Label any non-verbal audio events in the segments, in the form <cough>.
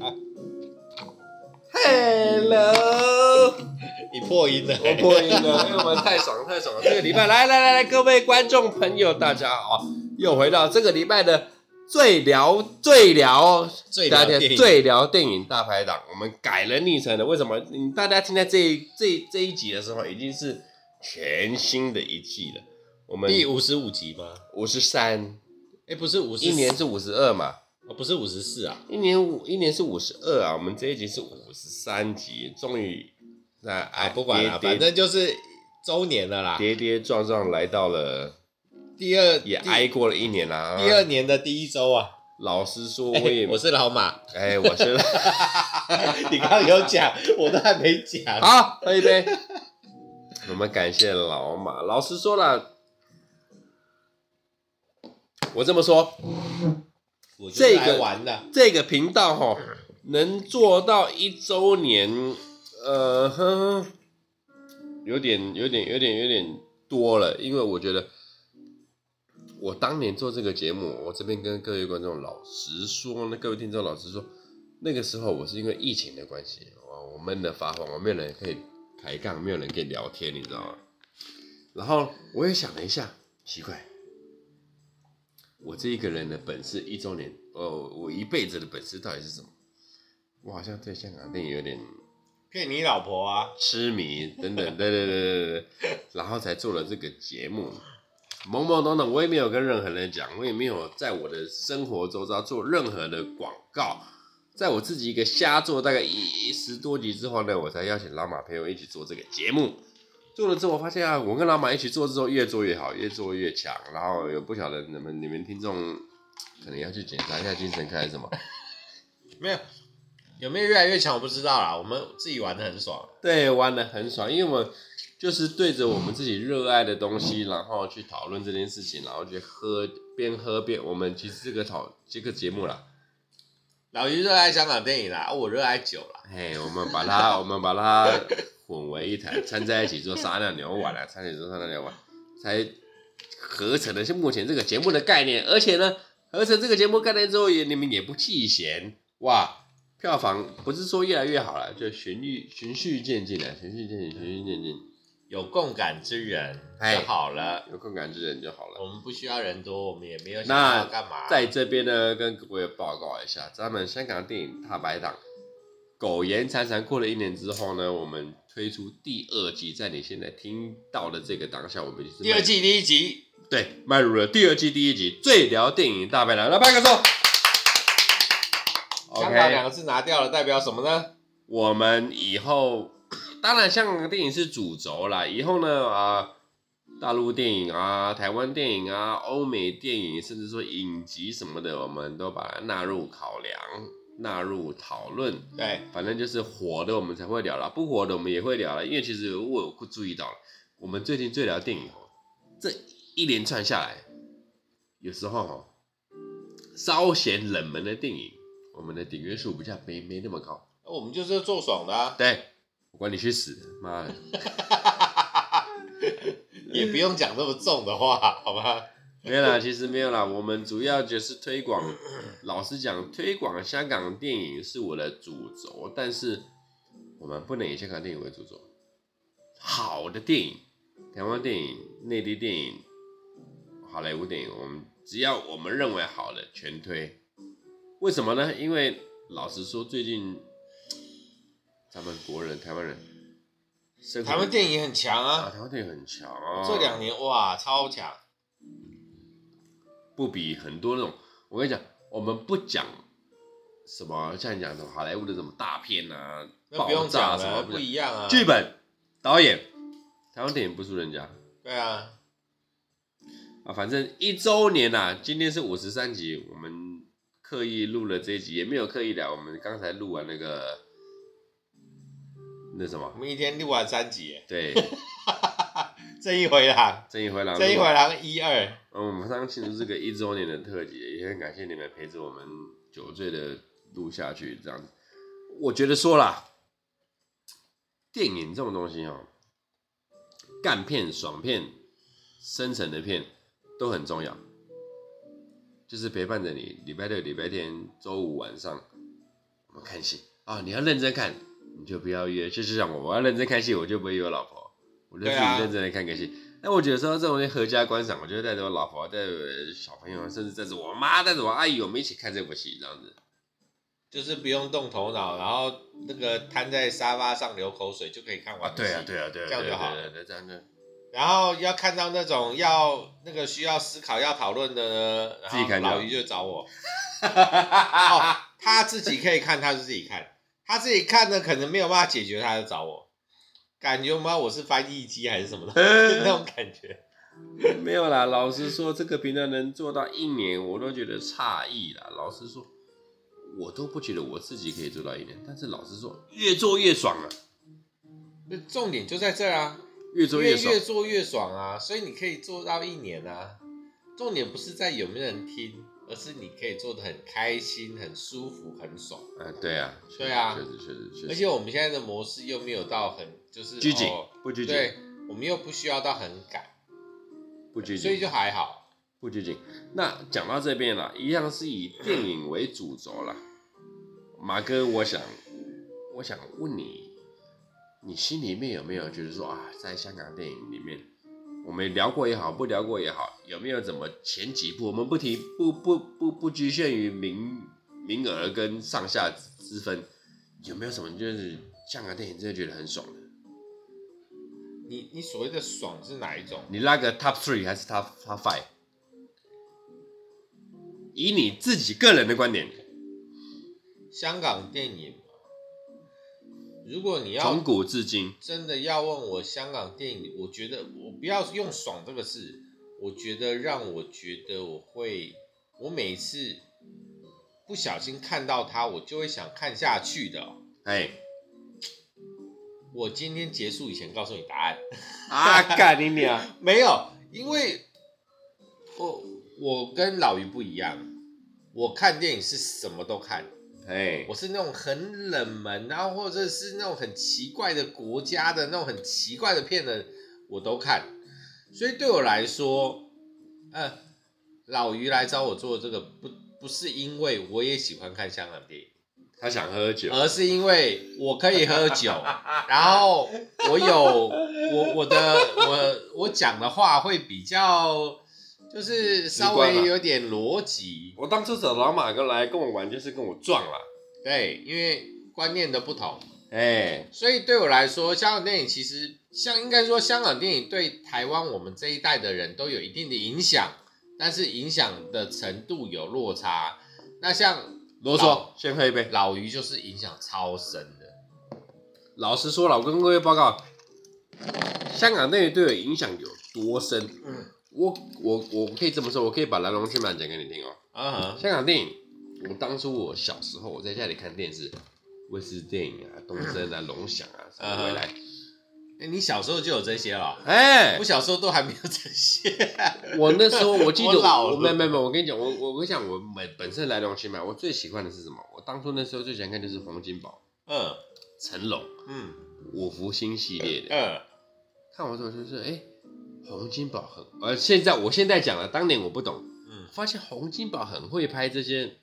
啊，Hello，你破音了，我破音了，因为我们太爽太爽了。这个礼拜，来来来来，各位观众朋友，大家好，又回到这个礼拜的最聊最聊最聊电影最聊电影大排档。我们改了昵称了，为什么？你大家听在这一这这一集的时候，已经是全新的一季了。我们第五十五集吗？五十三，哎，不是五十，一年是五十二嘛？哦，不是五十四啊，一年五一年是五十二啊。我们这一集是五十三集，终于那哎，不管了，反正就是周年了啦，跌跌撞撞来到了第二，也挨过了一年啦。第二年的第一周啊，老实说，我也我是老马，哎，我是，<laughs> 你刚刚有讲，我都还没讲。好，喝一杯。我们感谢老马。老实说了。我这么说，我这个玩的这个频道哈，能做到一周年，呃哼，有点有点有点有点多了，因为我觉得我当年做这个节目，我这边跟各位观众老实说，那各位听众老实说，那个时候我是因为疫情的关系，我闷得发慌，我没有人可以抬杠，没有人可以聊天，你知道吗？然后我也想了一下，奇怪。我这一个人的本事一周年，哦，我一辈子的本事到底是什么？我好像对香港电影有点骗你老婆啊，痴迷等等，对对对对对，然后才做了这个节目，懵懵懂懂，我也没有跟任何人讲，我也没有在我的生活周遭做任何的广告，在我自己一个瞎做大概一十多集之后呢，我才邀请老马陪我一起做这个节目。做了之后，我发现啊，我跟老马一起做之后，越做越好，越做越强。然后有不晓得你们你们听众可能要去检查一下精神科还是什么？<laughs> 没有，有没有越来越强？我不知道啦。我们自己玩的很爽，对，玩的很爽，因为我们就是对着我们自己热爱的东西，然后去讨论这件事情，然后去喝，边喝边我们其实这个讨这个节目啦，老于热爱香港电影啦，我热爱酒啦。嘿，我们把它，我们把它。混为一谈，掺在一起做撒尿牛丸了，掺在一起做撒尿牛丸，才合成的是目前这个节目的概念。而且呢，合成这个节目概念之后，也你们也不弃嫌哇，票房不是说越来越好了，就循序循序渐进的，循序渐进，循序渐进。有共感之人就好了，有共感之人就好了。我们不需要人多，我们也没有想要干嘛。在这边呢，跟各位报告一下，咱们香港电影大白档。苟延残喘过了一年之后呢，我们推出第二季，在你现在听到的这个当下，我们就是第二季第一集，对，迈入了第二季第一集，最聊电影大排档，来拍个手。香港两个字拿掉了，代表什么呢？我们以后当然香港电影是主轴啦，以后呢啊、呃，大陆电影啊、台湾电影啊、欧美电影，甚至说影集什么的，我们都把它纳入考量。纳入讨论，对，反正就是火的我们才会聊了，不火的我们也会聊了。因为其实我有注意到，我们最近最聊电影哦，这一连串下来，有时候哈，稍显冷门的电影，我们的点阅数比较没没那么高。我们就是做爽的啊，对，我管你去死，妈的，<laughs> 也不用讲这么重的话，好吧？没有啦，其实没有啦。我们主要就是推广，老实讲，推广香港电影是我的主轴，但是我们不能以香港电影为主轴。好的电影，台湾电影、内地电影、好莱坞电影，我们只要我们认为好的全推。为什么呢？因为老实说，最近咱们国人、台湾人，台湾电影很强啊，啊，台湾电影很强啊，这两年哇，超强。不比很多那种，我跟你讲，我们不讲什么像你讲的好莱坞的什么大片啊，爆炸什么不，不一样啊，剧本、导演，台湾电影不输人家。对啊，啊，反正一周年呐、啊，今天是五十三集，我们刻意录了这一集，也没有刻意聊，我们刚才录完那个那什么，我们一天录完三集，对。<laughs> 这一回廊，正义回廊，正义回廊一二。嗯，我们马上庆祝这个一周年的特辑，也很感谢你们陪着我们酒醉的录下去，这样子。我觉得说啦，电影这种东西哦，干片、爽片、深层的片都很重要，就是陪伴着你礼拜六、礼拜天、周五晚上，我们看戏啊，你要认真看，你就不要约。就是像我，我要认真看戏，我就不会约我老婆，我就自己认真的看个戏。那、啊、我觉得说这种合家观赏，我就带着我老婆、带着小朋友，甚至带着我妈、带着我阿姨，我们一起看这部戏，这样子，就是不用动头脑，然后那个瘫在沙发上流口水就可以看完。对啊，对啊，对啊，这样就好了，这样就。然后要看到那种要那个需要思考、要讨论的呢，自己看。老于就找我。<laughs> 哦，他自己可以看，他就自己看。他自己看呢，可能没有办法解决，他就找我。感觉吗？我是翻译机还是什么的？<laughs> 那种感觉。<laughs> 没有啦，老实说，这个频道能做到一年，我都觉得诧异啦。老实说，我都不觉得我自己可以做到一年。但是老实说，越做越爽啊。那重点就在这儿啊。越做越爽，越做越爽啊！所以你可以做到一年啊。重点不是在有没有人听，而是你可以做的很开心、很舒服、很爽。嗯，对啊，对啊，确实确实确实。而且我们现在的模式又没有到很就是拘谨，哦、不拘谨。对，我们又不需要到很赶，不拘谨，所以就还好，不拘谨。那讲到这边了，一样是以电影为主轴了。马哥，我想，我想问你。你心里面有没有觉得说啊，在香港电影里面，我们聊过也好，不聊过也好，有没有怎么前几步？我们不提，不不不不局限于名名额跟上下之分，有没有什么就是香港电影真的觉得很爽的？你你所谓的爽是哪一种？你拉个 top three 还是 top top five？以你自己个人的观点，香港电影。如果你要从古至今真的要问我香港电影，我觉得我不要用“爽”这个字，我觉得让我觉得我会，我每次不小心看到它，我就会想看下去的。哎，我今天结束以前告诉你答案啊！干你娘！<laughs> 没有，因为我我跟老于不一样，我看电影是什么都看。哎我是那种很冷门，然后或者是那种很奇怪的国家的那种很奇怪的片的，我都看。所以对我来说，呃，老于来找我做这个，不不是因为我也喜欢看香港电影，他想喝酒，而是因为我可以喝酒，<laughs> 然后我有我我的我我讲的话会比较。就是稍微有点逻辑。我当初找老马哥来跟我玩，就是跟我撞了。对，因为观念的不同，哎、欸，所以对我来说，香港电影其实像应该说，香港电影对台湾我们这一代的人都有一定的影响，但是影响的程度有落差。那像啰嗦，先喝一杯。老于就是影响超深的。老实说，老跟各位报告，香港电影对我影响有多深？嗯。我我我可以这么说，我可以把来龙去脉讲给你听哦。啊，香港电影，我当初我小时候我在家里看电视，卫视电影啊，东森啊，龙翔啊，什么回来。哎，你小时候就有这些了？哎，我小时候都还没有这些。我那时候我记得，我没没没，我跟你讲，我我我想我本本身来龙去脉，我最喜欢的是什么？我当初那时候最喜欢看就是洪金宝，嗯，成龙，嗯，五福星系列的，嗯，看完之后就是哎。洪金宝很，呃，现在我现在讲了，当年我不懂，嗯，发现洪金宝很会拍这些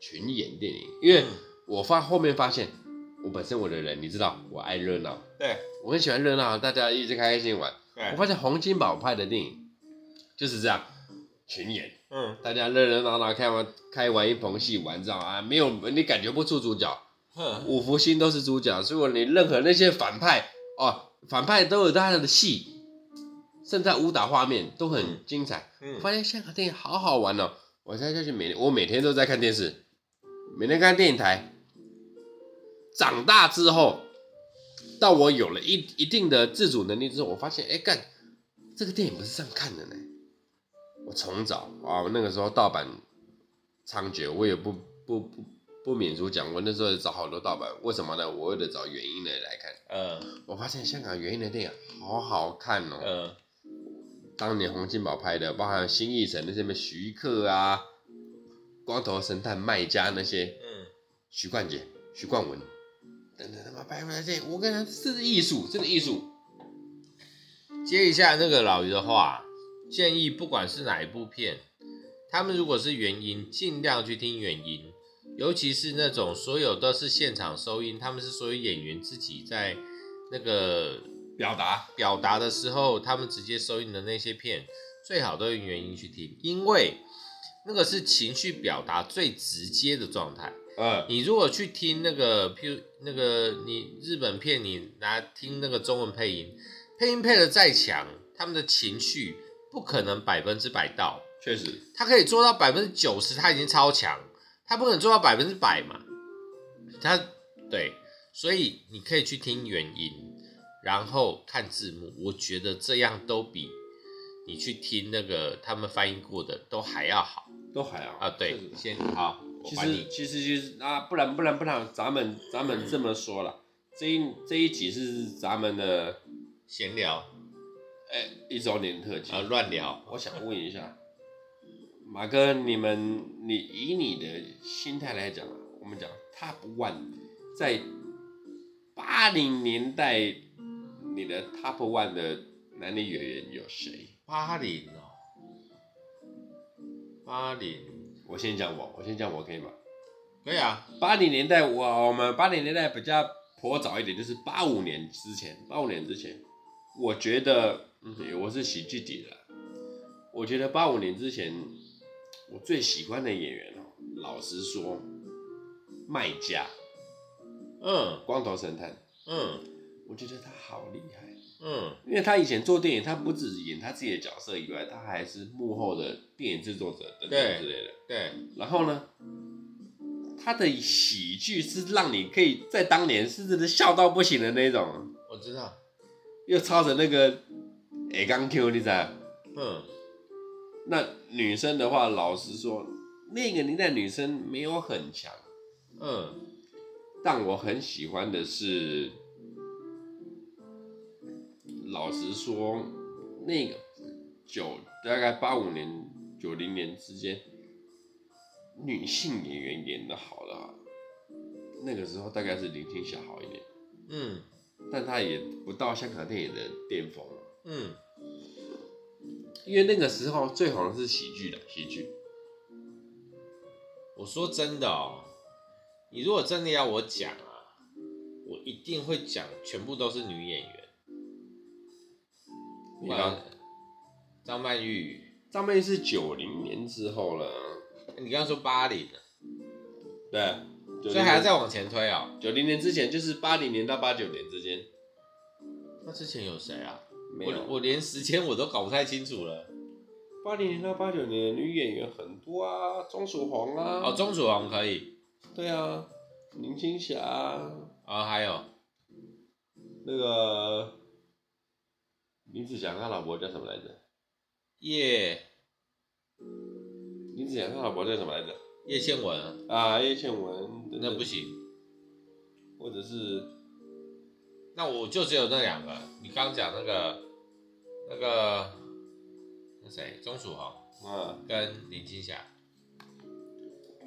群演电影，因为我发后面发现，我本身我的人，你知道，我爱热闹，对，我很喜欢热闹，大家一直开开心心玩，对。我发现洪金宝拍的电影就是这样，群演，嗯，大家热热闹闹开完开完一棚戏完，知道吗？没有你感觉不出主角，嗯，五福星都是主角，所以你任何那些反派哦，反派都有他的戏。甚至武打画面都很精彩。嗯，我发现香港电影好好玩哦。我现在就去每我每天都在看电视，每天看电影台。长大之后，到我有了一一定的自主能力之后，我发现，哎干，这个电影不是这样看的呢。我重找啊，那个时候盗版猖獗，我也不不不不免俗讲，我那时候找好多盗版，为什么呢？我为了找原音的来看。嗯，我发现香港原音的电影好好看哦。嗯。当年洪金宝拍的，包含新艺城那些什么徐克啊、光头神探麦家那些，嗯，许冠杰、徐冠文等等他妈拍出来这，我跟你讲，这是艺术，真的艺术。接一下那个老于的话，建议不管是哪一部片，他们如果是原音，尽量去听原音。尤其是那种所有都是现场收音，他们是所有演员自己在那个表达表达的时候，他们直接收音的那些片，最好都用原音去听，因为那个是情绪表达最直接的状态。嗯，你如果去听那个，譬如那个你日本片，你拿听那个中文配音，配音配的再强，他们的情绪不可能百分之百到。确实，他可以做到百分之九十，他已经超强，他不可能做到百分之百嘛。他对，所以你可以去听原音，然后看字幕，我觉得这样都比你去听那个他们翻译过的都还要好，都还要啊。对，先好。其实其实其实啊，不然不然不然，咱们咱们这么说了，这一这一集是咱们的闲聊，哎、欸，一周年特辑啊，乱聊。我想问一下，马哥，你们你以你的心态来讲，我们讲 Top One，在八零年代，你的 Top One 的男女演员有谁？八零哦，八零。我先讲我，我先讲我可以吗？可以啊。八零年代，我我们八零年代比较颇早一点，就是八五年之前。八五年之前，我觉得，嗯，我是喜剧底的。我觉得八五年之前，我最喜欢的演员哦，老实说，麦家，嗯，光头神探，嗯，我觉得他好厉害。嗯，因为他以前做电影，他不只演他自己的角色以外，他还是幕后的电影制作者等等之类的。对。对，然后呢，他的喜剧是让你可以在当年是真的笑到不行的那种。我知道。又抄着那个 A 刚 Q，你知道？嗯。那女生的话，老实说，那个年代女生没有很强。嗯。但我很喜欢的是。老实说，那个九大概八五年、九零年之间，女性演员演的好了，那个时候大概是林青霞好一点，嗯，但她也不到香港电影的巅峰，嗯，因为那个时候最红的是喜剧的喜剧。我说真的哦，你如果真的要我讲啊，我一定会讲全部都是女演员。你刚张曼玉，张曼玉是九零年之后了。你刚刚说八零，对，所以还要再往前推啊、喔。九零年之前就是八零年到八九年之间。那之前有谁啊？我我连时间我都搞不太清楚了。八零年到八九年的女演员很多啊，钟楚红啊。哦，钟楚红可以。对啊，林青霞。啊、哦，还有那个。林子祥他老婆叫什么来着？叶。林子祥他老婆叫什么来着？叶倩文。啊，叶倩文。那不行。或者是，那我就只有那两个。你刚讲那个，那个，那谁？钟楚红。啊。跟林青霞。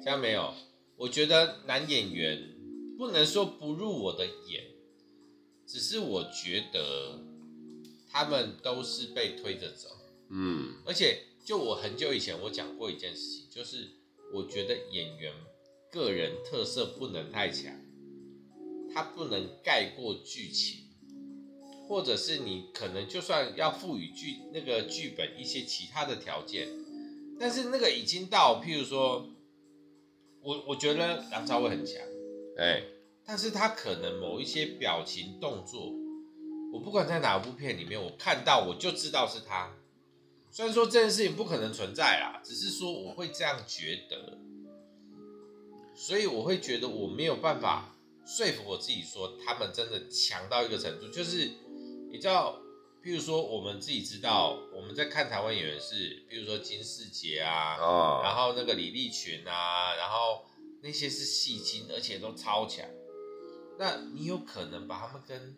这样没有。我觉得男演员不能说不入我的眼，只是我觉得。他们都是被推着走，嗯，而且就我很久以前我讲过一件事情，就是我觉得演员个人特色不能太强，他不能盖过剧情，或者是你可能就算要赋予剧那个剧本一些其他的条件，但是那个已经到，譬如说，我我觉得梁朝伟很强，哎，但是他可能某一些表情动作。我不管在哪部片里面，我看到我就知道是他。虽然说这件事情不可能存在啦，只是说我会这样觉得，所以我会觉得我没有办法说服我自己说他们真的强到一个程度。就是你知道，譬如说我们自己知道，我们在看台湾演员是，譬如说金士杰啊，哦，然后那个李立群啊，然后那些是戏精，而且都超强。那你有可能把他们跟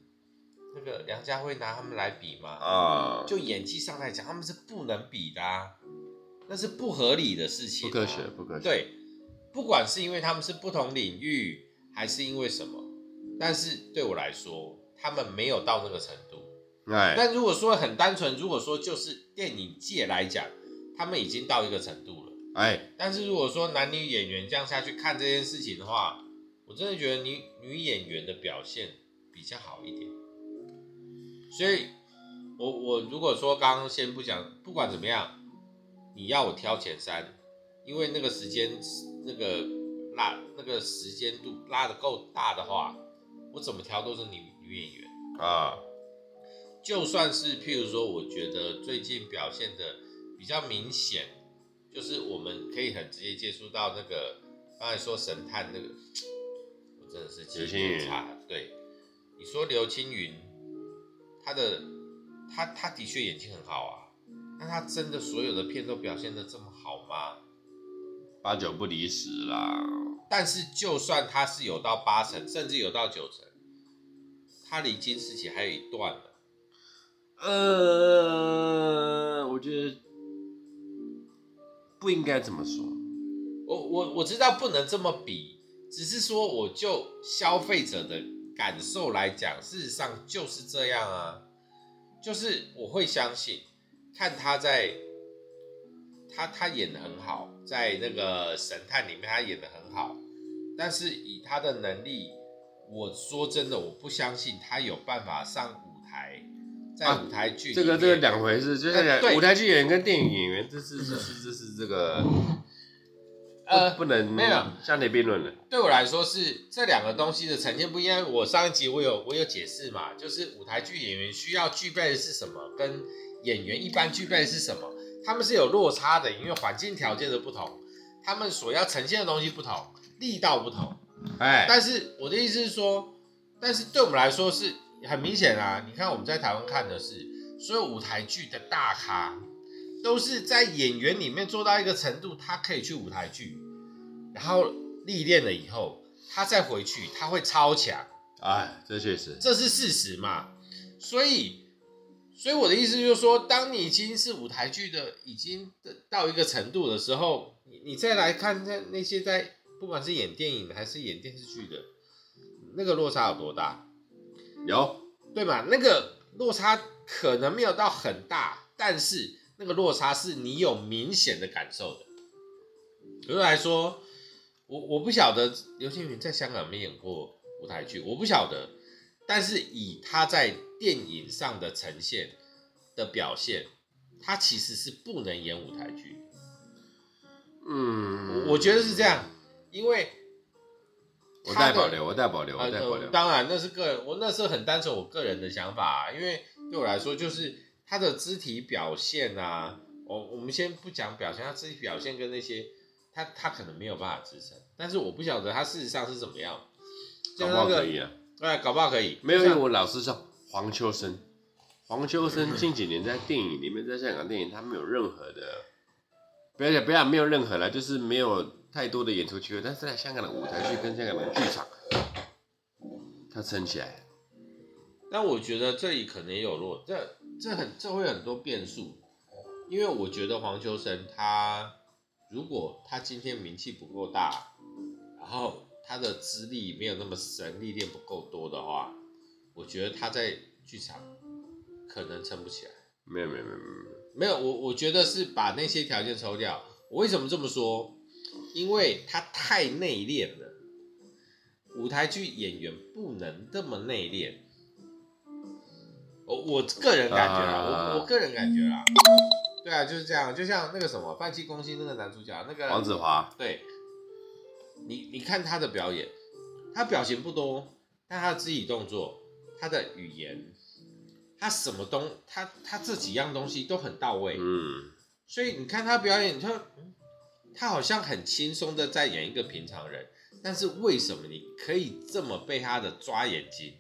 那个梁家辉拿他们来比吗？啊，就演技上来讲，他们是不能比的啊，那是不合理的事情啊，不科学，不科学。对，不管是因为他们是不同领域，还是因为什么，但是对我来说，他们没有到那个程度。哎，但如果说很单纯，如果说就是电影界来讲，他们已经到一个程度了。哎，但是如果说男女演员这样下去看这件事情的话，我真的觉得女女演员的表现比较好一点。所以我我如果说刚刚先不讲，不管怎么样，你要我挑前三，因为那个时间那个拉那个时间度拉的够大的话，我怎么挑都是女女演员啊。就算是譬如说，我觉得最近表现的比较明显，就是我们可以很直接接触到那个刚才说神探那个，<tsk> 我真的是记性差。对，你说刘青云，他的他他的确演技很好啊，那他真的所有的片都表现的这么好吗？八九不离十啦。但是就算他是有到八成，甚至有到九成，他离金士杰还有一段呢。呃，我觉得不应该这么说。我我我知道不能这么比，只是说我就消费者的感受来讲，事实上就是这样啊。就是我会相信，看他在，他他演的很好，在那个神探里面他演的很好，但是以他的能力，我说真的，我不相信他有办法上舞台。在舞台剧、啊，这个这个两回事，就是两舞台剧演员跟电影演员，这是这是这是这个，呃，不能没有相提并论了。对我来说是这两个东西的呈现不一样。我上一集我有我有解释嘛，就是舞台剧演员需要具备的是什么，跟演员一般具备的是什么，他们是有落差的，因为环境条件的不同，他们所要呈现的东西不同，力道不同。哎，但是我的意思是说，但是对我们来说是。很明显啊，你看我们在台湾看的是所有舞台剧的大咖，都是在演员里面做到一个程度，他可以去舞台剧，然后历练了以后，他再回去，他会超强。哎，这确实，这是事实嘛。所以，所以我的意思就是说，当你已经是舞台剧的，已经到一个程度的时候，你你再来看那那些在不管是演电影的还是演电视剧的，那个落差有多大？有对吧？那个落差可能没有到很大，但是那个落差是你有明显的感受的。比如来说，我我不晓得刘青云在香港没演过舞台剧，我不晓得。但是以他在电影上的呈现的表现，他其实是不能演舞台剧。嗯，我觉得是这样，因为。我带保留，我带保留，我带保留。当然，那是个人，我那是很单纯我个人的想法啊。因为对我来说，就是他的肢体表现啊，我我们先不讲表现，他肢体表现跟那些，他他可能没有办法支撑。但是我不晓得他事实上是怎么样。搞不好可以啊。对，搞不好可以。没有，因为我老实说，黄秋生，黄秋生近几年在电影里面，在香港电影，他没有任何的，不要讲，不要没有任何了，就是没有。太多的演出机会，但是在香港的舞台剧跟香港的剧场，他撑起来。但我觉得这里可能也有落，这这很这会很多变数，因为我觉得黄秋生他如果他今天名气不够大，然后他的资历没有那么深，历练不够多的话，我觉得他在剧场可能撑不起来。没有没有没有没有没有，我我觉得是把那些条件抽掉。我为什么这么说？因为他太内敛了，舞台剧演员不能这么内敛。我我个人感觉啊，啊我我个人感觉啊，对啊，就是这样。就像那个什么《半气攻心》那个男主角，那个黄子华，对，你你看他的表演，他表情不多，但他的肢体动作、他的语言，他什么东，他他这几样东西都很到位。嗯，所以你看他表演，他。他好像很轻松的在演一个平常人，但是为什么你可以这么被他的抓眼睛？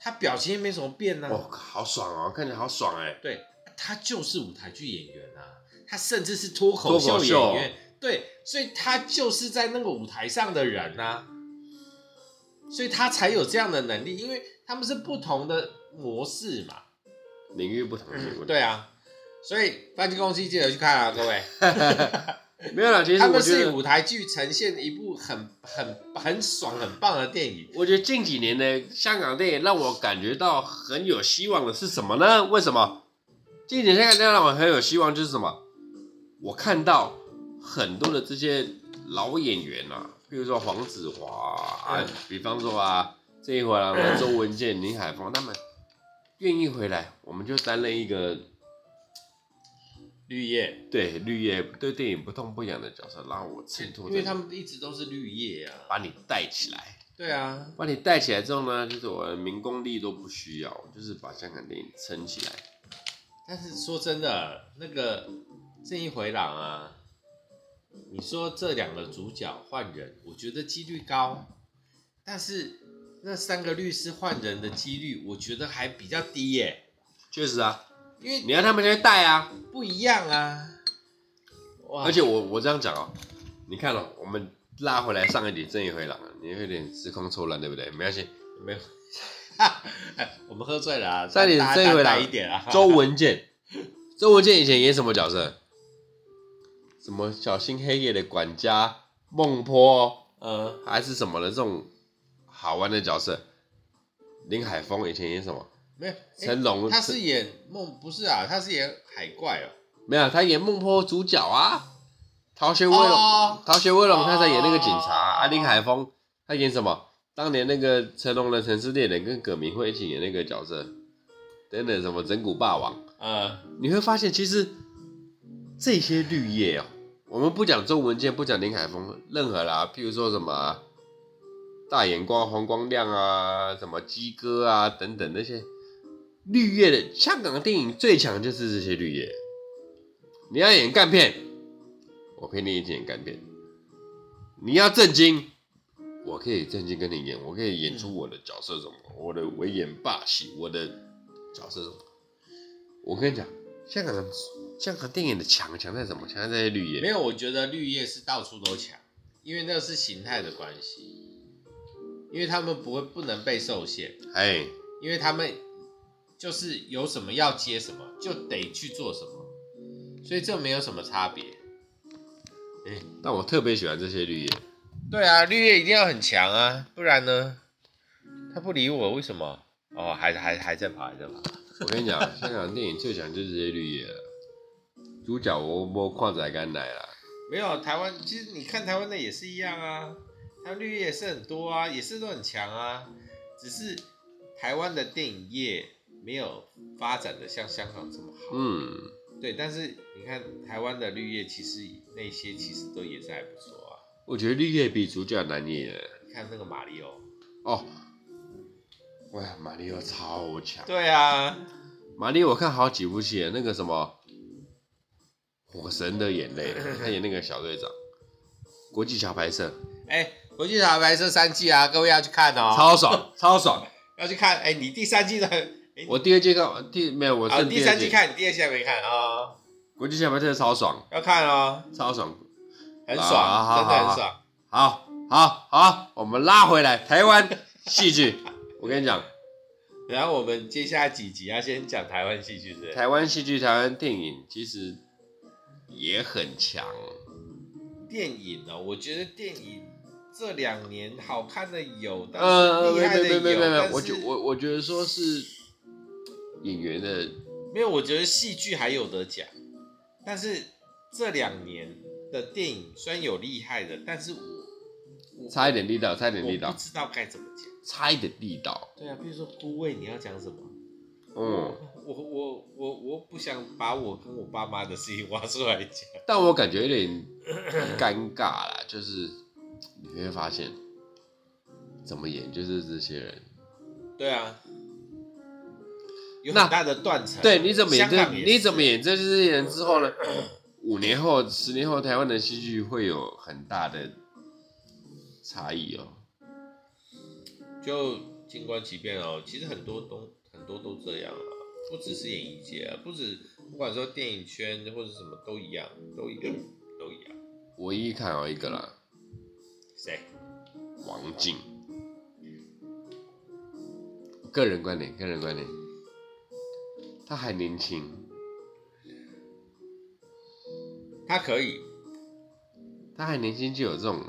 他表情也没什么变呢、啊。哦，好爽哦，看起来好爽哎。对，他就是舞台剧演员啊，他甚至是脱口秀演员。对，所以他就是在那个舞台上的人啊，所以他才有这样的能力，因为他们是不同的模式嘛，领域不同的。嗯、对啊，所以饭戏攻心记得去看啊，各位。<laughs> 没有啦，其实他们是以舞台剧呈现一部很很很爽很棒的电影。我觉得近几年的香港电影让我感觉到很有希望的是什么呢？为什么？近几年香港电影让我很有希望就是什么？我看到很多的这些老演员啊，比如说黄子华啊，啊，比方说啊，这一回来的周文健、林海峰他们愿意回来，我们就担任一个绿叶，对绿叶对电影不痛不痒的角色，让我衬托，因为他们一直都是绿叶啊，把你带起来。对啊，把你带起来之后呢，就是我的名工力都不需要，就是把香港电影撑起来。但是说真的，那个正义回廊啊，你说这两个主角换人，我觉得几率高，但是那三个律师换人的几率，我觉得还比较低耶。确实啊，因为你要他们来带啊，不一样啊。而且我我这样讲哦，你看哦，我们。拉回来上一点正义回廊，你有点时空错乱，对不对？没关系，没有，<laughs> 我们喝醉了啊！上一点正义回廊一点啊！周文健，周文健以前演什么角色？什么小心黑夜的管家、孟婆，嗯，还是什么的这种好玩的角色？林海峰以前演什么？没有，成龙，他是演孟，不是啊，他是演海怪哦。没有，他演孟婆主角啊。逃学威龙，逃学威龙，他在演那个警察。啊林海峰，他演什么？当年那个成龙的《城市猎人》跟葛明辉一起演那个角色，等等什么整蛊霸王。呃，你会发现其实这些绿叶哦，我们不讲周文健，不讲林海峰，任何啦，譬如说什么大眼光、黄光亮啊，什么鸡哥啊等等那些绿叶的香港电影最强就是这些绿叶。你要演干片。我陪你一起演干片，你要震惊，我可以震惊跟你演，我可以演出我的角色什么，我的威严霸气，我的角色什么。我跟你讲，香港人香港电影的强强在什么？强在这些绿叶。没有，我觉得绿叶是到处都强，因为那是形态的关系，因为他们不会不能被受限，哎，因为他们就是有什么要接什么，就得去做什么，所以这没有什么差别。哎、但我特别喜欢这些绿叶。对啊，绿叶一定要很强啊，不然呢？他不理我，为什么？哦，还还还在跑，还在跑。我跟你讲，香港电影最强就是这些绿叶了。主角我我矿仔干来了。没有台湾，其实你看台湾的也是一样啊，它绿叶也是很多啊，也是都很强啊，只是台湾的电影业没有发展的像香港这么好。嗯。对，但是你看台湾的绿叶，其实那些其实都也是还不错啊。我觉得绿叶比主角难演。你看那个马里奥，哦，哇，马里奥超强。对啊，马里奥我看好几部戏，那个什么《火神的眼泪》，他演那个小队长。国际桥牌社，哎，国际桥牌社三季啊，各位要去看哦，超爽，<laughs> 超爽，要去看。哎，你第三季的。我第二季看，第没有我第。第三季看，你第二季还没看啊？哦、国际桥牌社超爽，要看哦，超爽，很爽，啊、真的很爽。好，好，好，我们拉回来台湾戏剧。我跟你讲，然后我们接下来几集要先讲台湾戏剧，台湾戏剧、台湾电影其实也很强。电影呢、哦，我觉得电影这两年好看的有，但是厉害的有，没没没我觉我我觉得说是。演员的没有，我觉得戏剧还有得讲，但是这两年的电影虽然有厉害的，但是我差一点力道，差一点力道，不知道该怎么讲，差一点力道。对啊，比如说孤味，你要讲什么？嗯，我我我我不想把我跟我爸妈的事情挖出来讲，但我感觉有点尴尬啦，就是你会发现怎么演就是这些人，对啊。有很大的断层。对，你怎么演这？你怎么演这些人之后呢？<laughs> 五年后、十年后，台湾的戏剧会有很大的差异哦。就静观其变哦。其实很多都很多都这样啊，不只是演艺界啊，不止不管说电影圈或者什么都一样，都一样，都一样。唯一看好一个啦。谁？王静。个人观点，个人观点。他还年轻，他可以，他还年轻就有这种，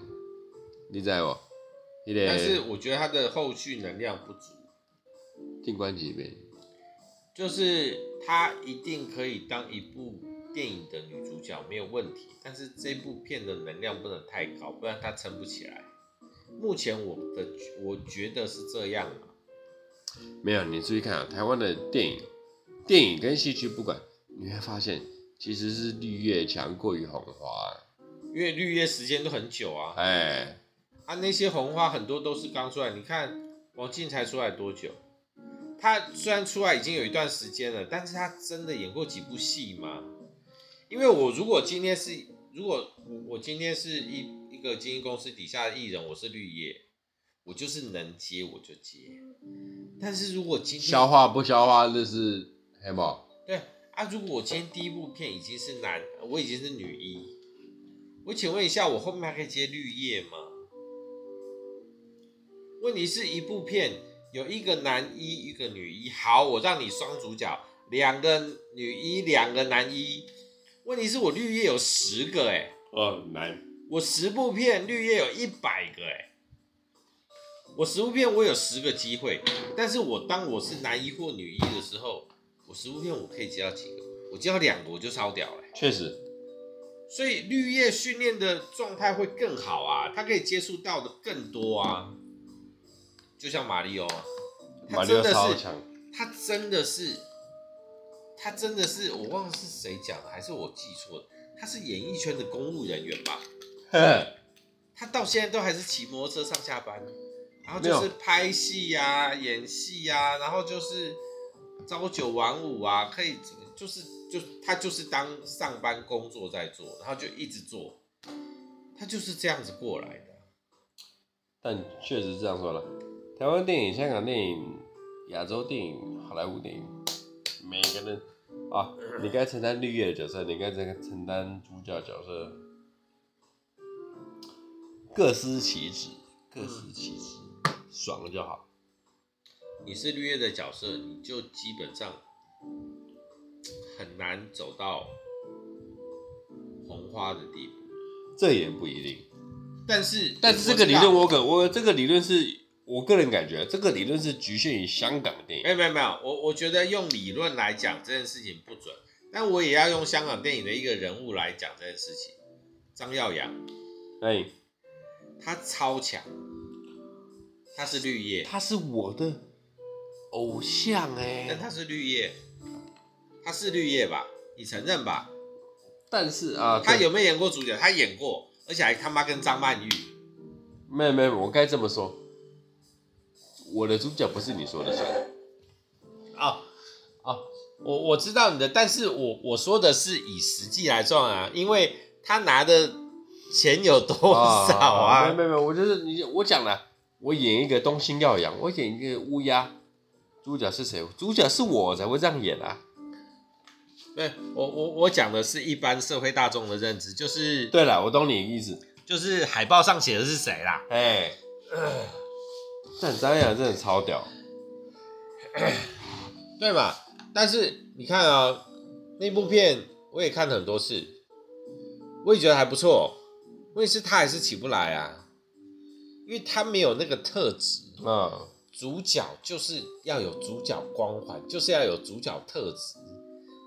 你知道不？但是我觉得他的后续能量不足。静观其变，就是她一定可以当一部电影的女主角没有问题，但是这部片的能量不能太高，不然她撑不起来。目前我的我觉得是这样啊。没有，你注意看啊，台湾的电影、电影跟戏剧不管，你会发现其实是绿叶强过于红花，因为绿叶时间都很久啊。哎，啊，那些红花很多都是刚出来，你看王静才出来多久？他虽然出来已经有一段时间了，但是他真的演过几部戏吗？因为我如果今天是，如果我我今天是一一个经纪公司底下的艺人，我是绿叶，我就是能接我就接。但是如果今天消化不消化那是黑猫。对啊，如果我今天第一部片已经是男，我已经是女一，我请问一下，我后面还可以接绿叶吗？问题是一部片有一个男一，一个女一，好，我让你双主角，两个女一，两个男一。问题是我绿叶有十个哎，哦，难。我十部片绿叶有一百个哎，我十部片我有十个机会，但是我当我是男一或女一的时候，我十部片我可以接到几个？我接到两个我就超屌了。确实，所以绿叶训练的状态会更好啊，他可以接触到的更多啊。就像马里奥，他真的是，他真的是。他真的是，我忘了是谁讲的，还是我记错了？他是演艺圈的公务人员吧？<laughs> 他到现在都还是骑摩托车上下班，然后就是拍戏呀、啊、演戏呀、啊，然后就是朝九晚五啊，可以就是就他就是当上班工作在做，然后就一直做，他就是这样子过来的。但确实这样说了，台湾电影、香港电影、亚洲电影、好莱坞电影，每个人。啊，你该承担绿叶的角色，你该承承担主角角色，各司其职，各司其职，爽了就好。你是绿叶的角色，你就基本上很难走到红花的地步。这也不一定，但是但是这个理论我可我这个理论是。我个人感觉，这个理论是局限于香港电影。没有没有没有，我我觉得用理论来讲这件事情不准，但我也要用香港电影的一个人物来讲这件事情。张耀扬，哎、欸，他超强，他是绿叶，他是我的偶像哎、欸，但他是绿叶，他是绿叶吧？你承认吧？但是啊，他有没有演过主角？他演过，而且还他妈跟张曼玉。没有没有，我该这么说。我的主角不是你说的算。哦哦，我我知道你的，但是我我说的是以实际来算啊，因为他拿的钱有多少啊？<laughs> 没有没有，我就是你，我讲了，我演一个东星耀阳，我演一个乌鸦，主角是谁？主角是我才会这样演啊。对，我我我讲的是一般社会大众的认知，就是对了，我懂你的意思，就是海报上写的是谁啦？哎。呃 <laughs> 但张扬真的超屌，<coughs> 对嘛？但是你看啊、喔，那部片我也看了很多次，我也觉得还不错。问题是他还是起不来啊，因为他没有那个特质啊。主角就是要有主角光环，就是要有主角特质。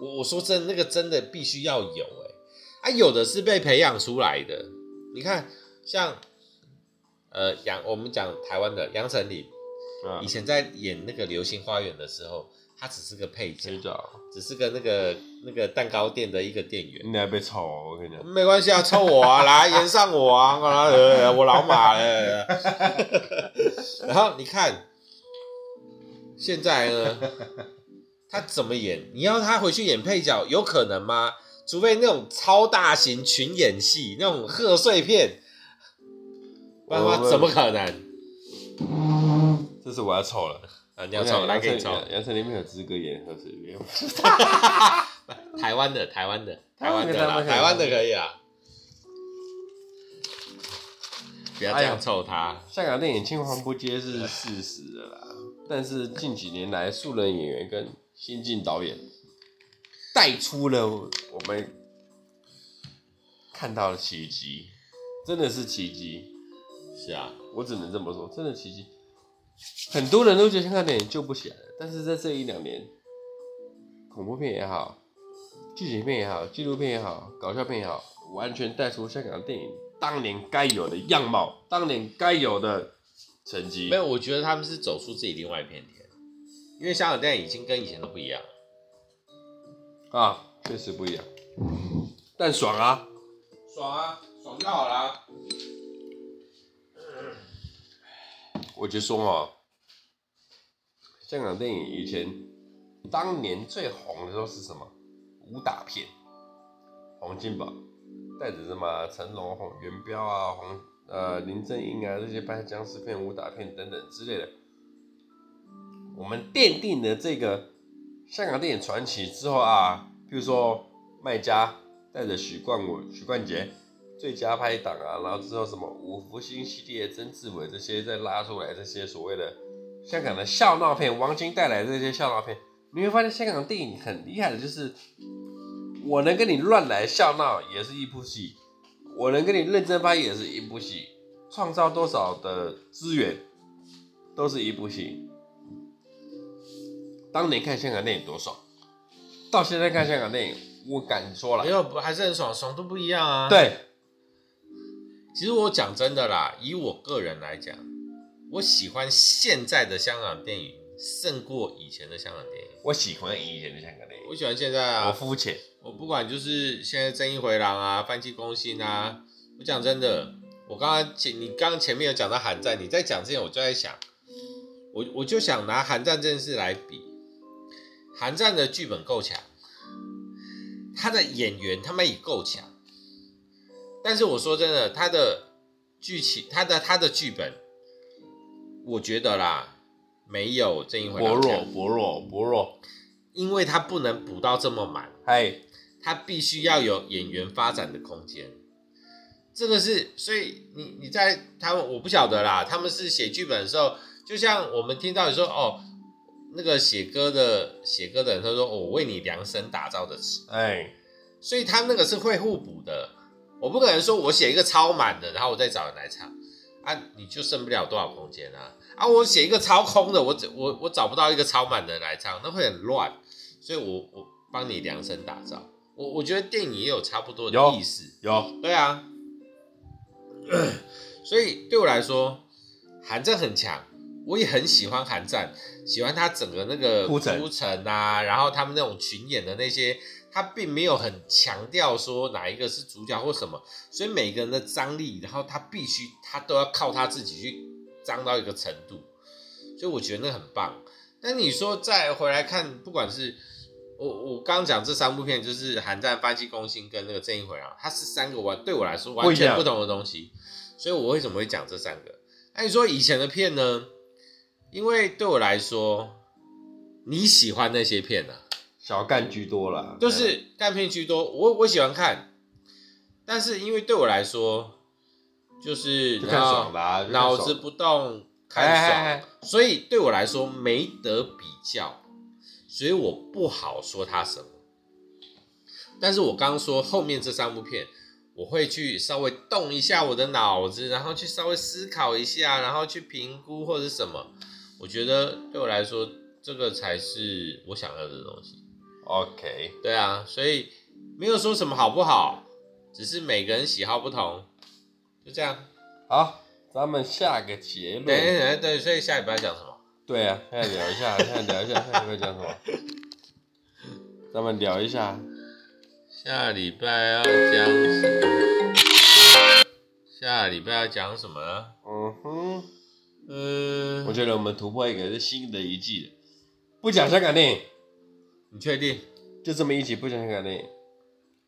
我我说真的，那个真的必须要有哎、欸，啊，有的是被培养出来的。你看，像。呃，杨，我们讲台湾的杨丞琳，以前在演那个《流星花园》的时候，他只是个配角，只是个那个那个蛋糕店的一个店员。你还被臭，我跟你讲。没关系啊，抽我啊，<laughs> 来演上我啊，我老马了。<laughs> 然后你看，现在呢，他怎么演？你要他回去演配角，有可能吗？除非那种超大型群演戏，那种贺岁片。不然的话怎么可能？这是我要抽了啊！你要抽，来给你抽。杨丞琳没有资格演何水月。台湾的，台湾的，台湾的台湾的可以啊。不要这样抽他。香港电影青黄不接是事实的啦，但是近几年来素人演员跟新晋导演带出了我们看到的奇迹，真的是奇迹。我只能这么说，真的奇迹。很多人都觉得香港电影救不起来了，但是在这一两年，恐怖片也好，剧情片也好，纪录片也好，搞笑片也好，完全带出香港电影当年该有的样貌，当年该有的成绩。没有，我觉得他们是走出自己另外一片天，因为香港电影已经跟以前都不一样了啊，确实不一样，但爽啊，爽啊，爽就好啦。我就说嘛，香港电影以前当年最红的时候是什么？武打片，洪金宝带着什么成龙、洪元彪啊、洪呃林正英啊这些拍僵尸片、武打片等等之类的，我们奠定了这个香港电影传奇之后啊，比如说麦家带着许冠文、许冠杰最佳拍档啊，然后之后什么五福星系列、曾志伟这些再拉出来这些所谓的香港的笑闹片，王晶带来的这些笑闹片。你会发现香港电影很厉害的，就是我能跟你乱来笑闹也是一部戏，我能跟你认真拍也是一部戏，创造多少的资源都是一部戏。当年看香港电影多爽，到现在看香港电影，我敢说了，没有还是很爽，爽度不一样啊。对，其实我讲真的啦，以我个人来讲，我喜欢现在的香港电影。胜过以前的香港电影，我喜欢以前的香港电影，我喜欢现在啊。我肤浅，我不管就是现在正义回廊啊，饭戏攻心啊。我讲真的，我刚刚前你刚刚前面有讲到寒战，你在讲之前我就在想，我我就想拿寒战这件事来比，寒战的剧本够强，他的演员他们也够强，但是我说真的，他的剧情，他的他的剧本，我觉得啦。没有正义回廊薄弱，薄弱，薄弱，因为他不能补到这么满，哎，他必须要有演员发展的空间。这个是，所以你你在他们，我不晓得啦。他们是写剧本的时候，就像我们听到你说哦，那个写歌的写歌的人，他说我为你量身打造的词，哎，所以他那个是会互补的。我不可能说我写一个超满的，然后我再找人来唱。啊，你就剩不了多少空间啊！啊，我写一个超空的，我我我找不到一个超满的来唱，那会很乱。所以我我帮你量身打造。我我觉得电影也有差不多的意思。有，有对啊。<coughs> 所以对我来说，寒战很强，我也很喜欢寒战，喜欢他整个那个铺陈啊，然后他们那种群演的那些。他并没有很强调说哪一个是主角或什么，所以每个人的张力，然后他必须他都要靠他自己去张到一个程度，所以我觉得那很棒。那你说再回来看，不管是我我刚刚讲这三部片，就是《寒战》《饭戏攻心》跟那个《正义回廊》，它是三个完对我来说完全不同的东西，所以我为什么会讲这三个？那你说以前的片呢？因为对我来说，你喜欢那些片呢、啊？小干居多啦，就是干片居多。我我喜欢看，但是因为对我来说，就是看爽吧，脑子不动看爽，所以对我来说没得比较，所以我不好说他什么。但是我刚刚说后面这三部片，我会去稍微动一下我的脑子，然后去稍微思考一下，然后去评估或者什么。我觉得对我来说，这个才是我想要的东西。OK，对啊，所以没有说什么好不好，只是每个人喜好不同，就这样。好，咱们下个结论。对对对，所以下礼拜要讲什么？对啊，现在聊一下，现在聊一下，下礼拜讲什么？<laughs> 咱们聊一下，下礼拜要讲什么？下礼拜要讲什么？嗯哼，嗯，我觉得我们突破一个是新的一季，不讲香港电影。你确定？就这么一集不讲香港电影？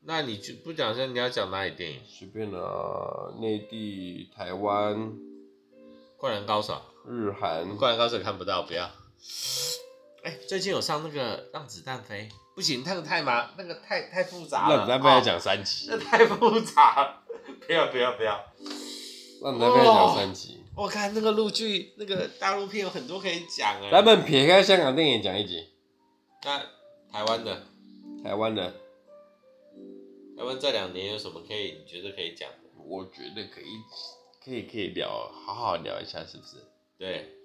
那你就不讲，现你要讲哪里电影？随便啦，内地、台湾、《灌篮高手》、日韩，《灌篮高手》看不到，不要。哎、欸，最近有上那个《让子弹飞》，不行，那个太麻，那个太太复杂了。<laughs> 让子弹飞要讲三集，那太复杂，不要不要不要。让子弹飞要讲三集。我看那个陆剧，那个大陆片有很多可以讲哎。咱们撇开香港电影讲一集。那。台湾的，台湾的，台湾这两年有什么可以？你觉得可以讲的？我觉得可以，可以可以聊，好好聊一下，是不是？对，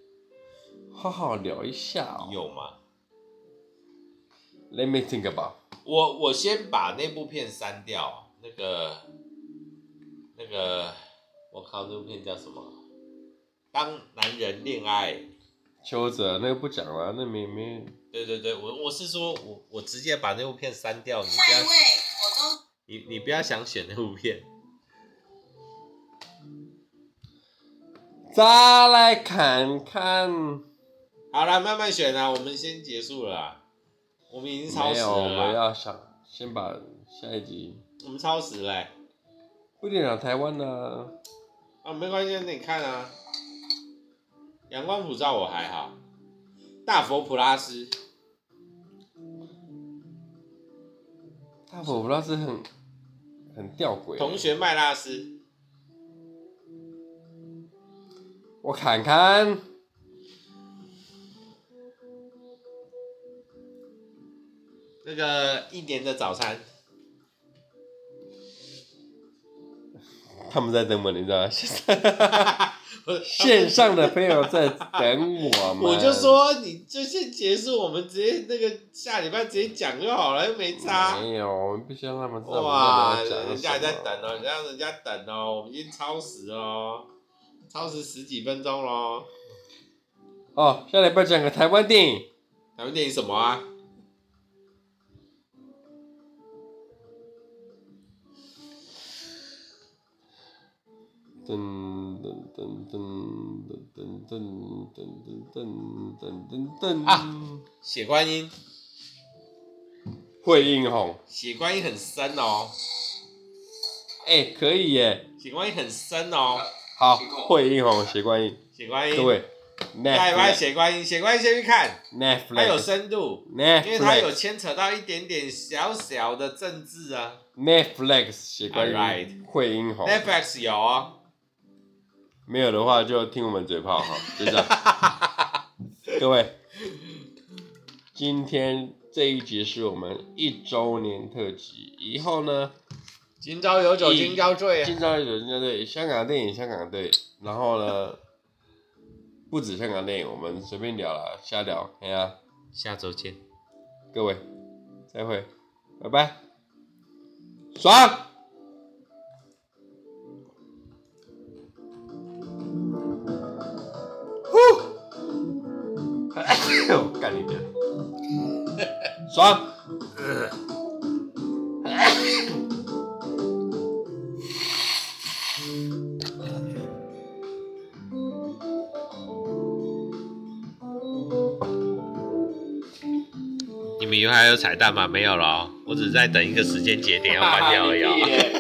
好好聊一下，哦。你有吗？Let me think about. 我我先把那部片删掉，那个那个，我靠，那部片叫什么？当男人恋爱。邱泽那个不讲了，那没没。对对对，我我是说我我直接把那部片删掉，你不要，你你不要想选那部片。再来看看，好了，慢慢选啊，我们先结束了，我们已经超时了。没有，我要想先把下一集。我们超时嘞，不一定讲台湾呢。啊，没关系，那你看啊。阳光普照我还好，大佛普拉斯，大佛普拉斯很很吊诡。同学麦拉斯，我看看，那个一年的早餐，他们在等我，你知道吗？<laughs> 线上的朋友在等我们，<laughs> 我就说你就先结束，我们直接那个下礼拜直接讲就好了，又没差。没有，我们必须让他们知道。哇，人家还在等哦，你让人家等哦，我们已经超时哦，超时十几分钟喽。哦，下礼拜讲个台湾电影。台湾电影什么啊？噔噔噔噔噔噔噔噔噔噔噔啊！血观音，惠英红，血观音很深哦。哎，可以耶！血观音很深哦。好，惠英红，血观音，血观音，各位，下礼拜血观音，血观音先去看，Netflix 它有深度，因为它有牵扯到一点点小小的政治啊。Netflix 血观音，惠英红，Netflix 有哦。没有的话就听我们嘴炮哈，<laughs> 就这样。各位，今天这一集是我们一周年特辑，以后呢，今朝有酒今朝醉，今朝有酒今朝醉，香港电影香港队，然后呢，不止香港电影，我们随便聊了，瞎聊，哎呀，下周见，各位，再会，拜拜，爽。我干你娘！爽！你们以为还有彩蛋吗？没有了，我只是在等一个时间节点要关掉而已。<laughs>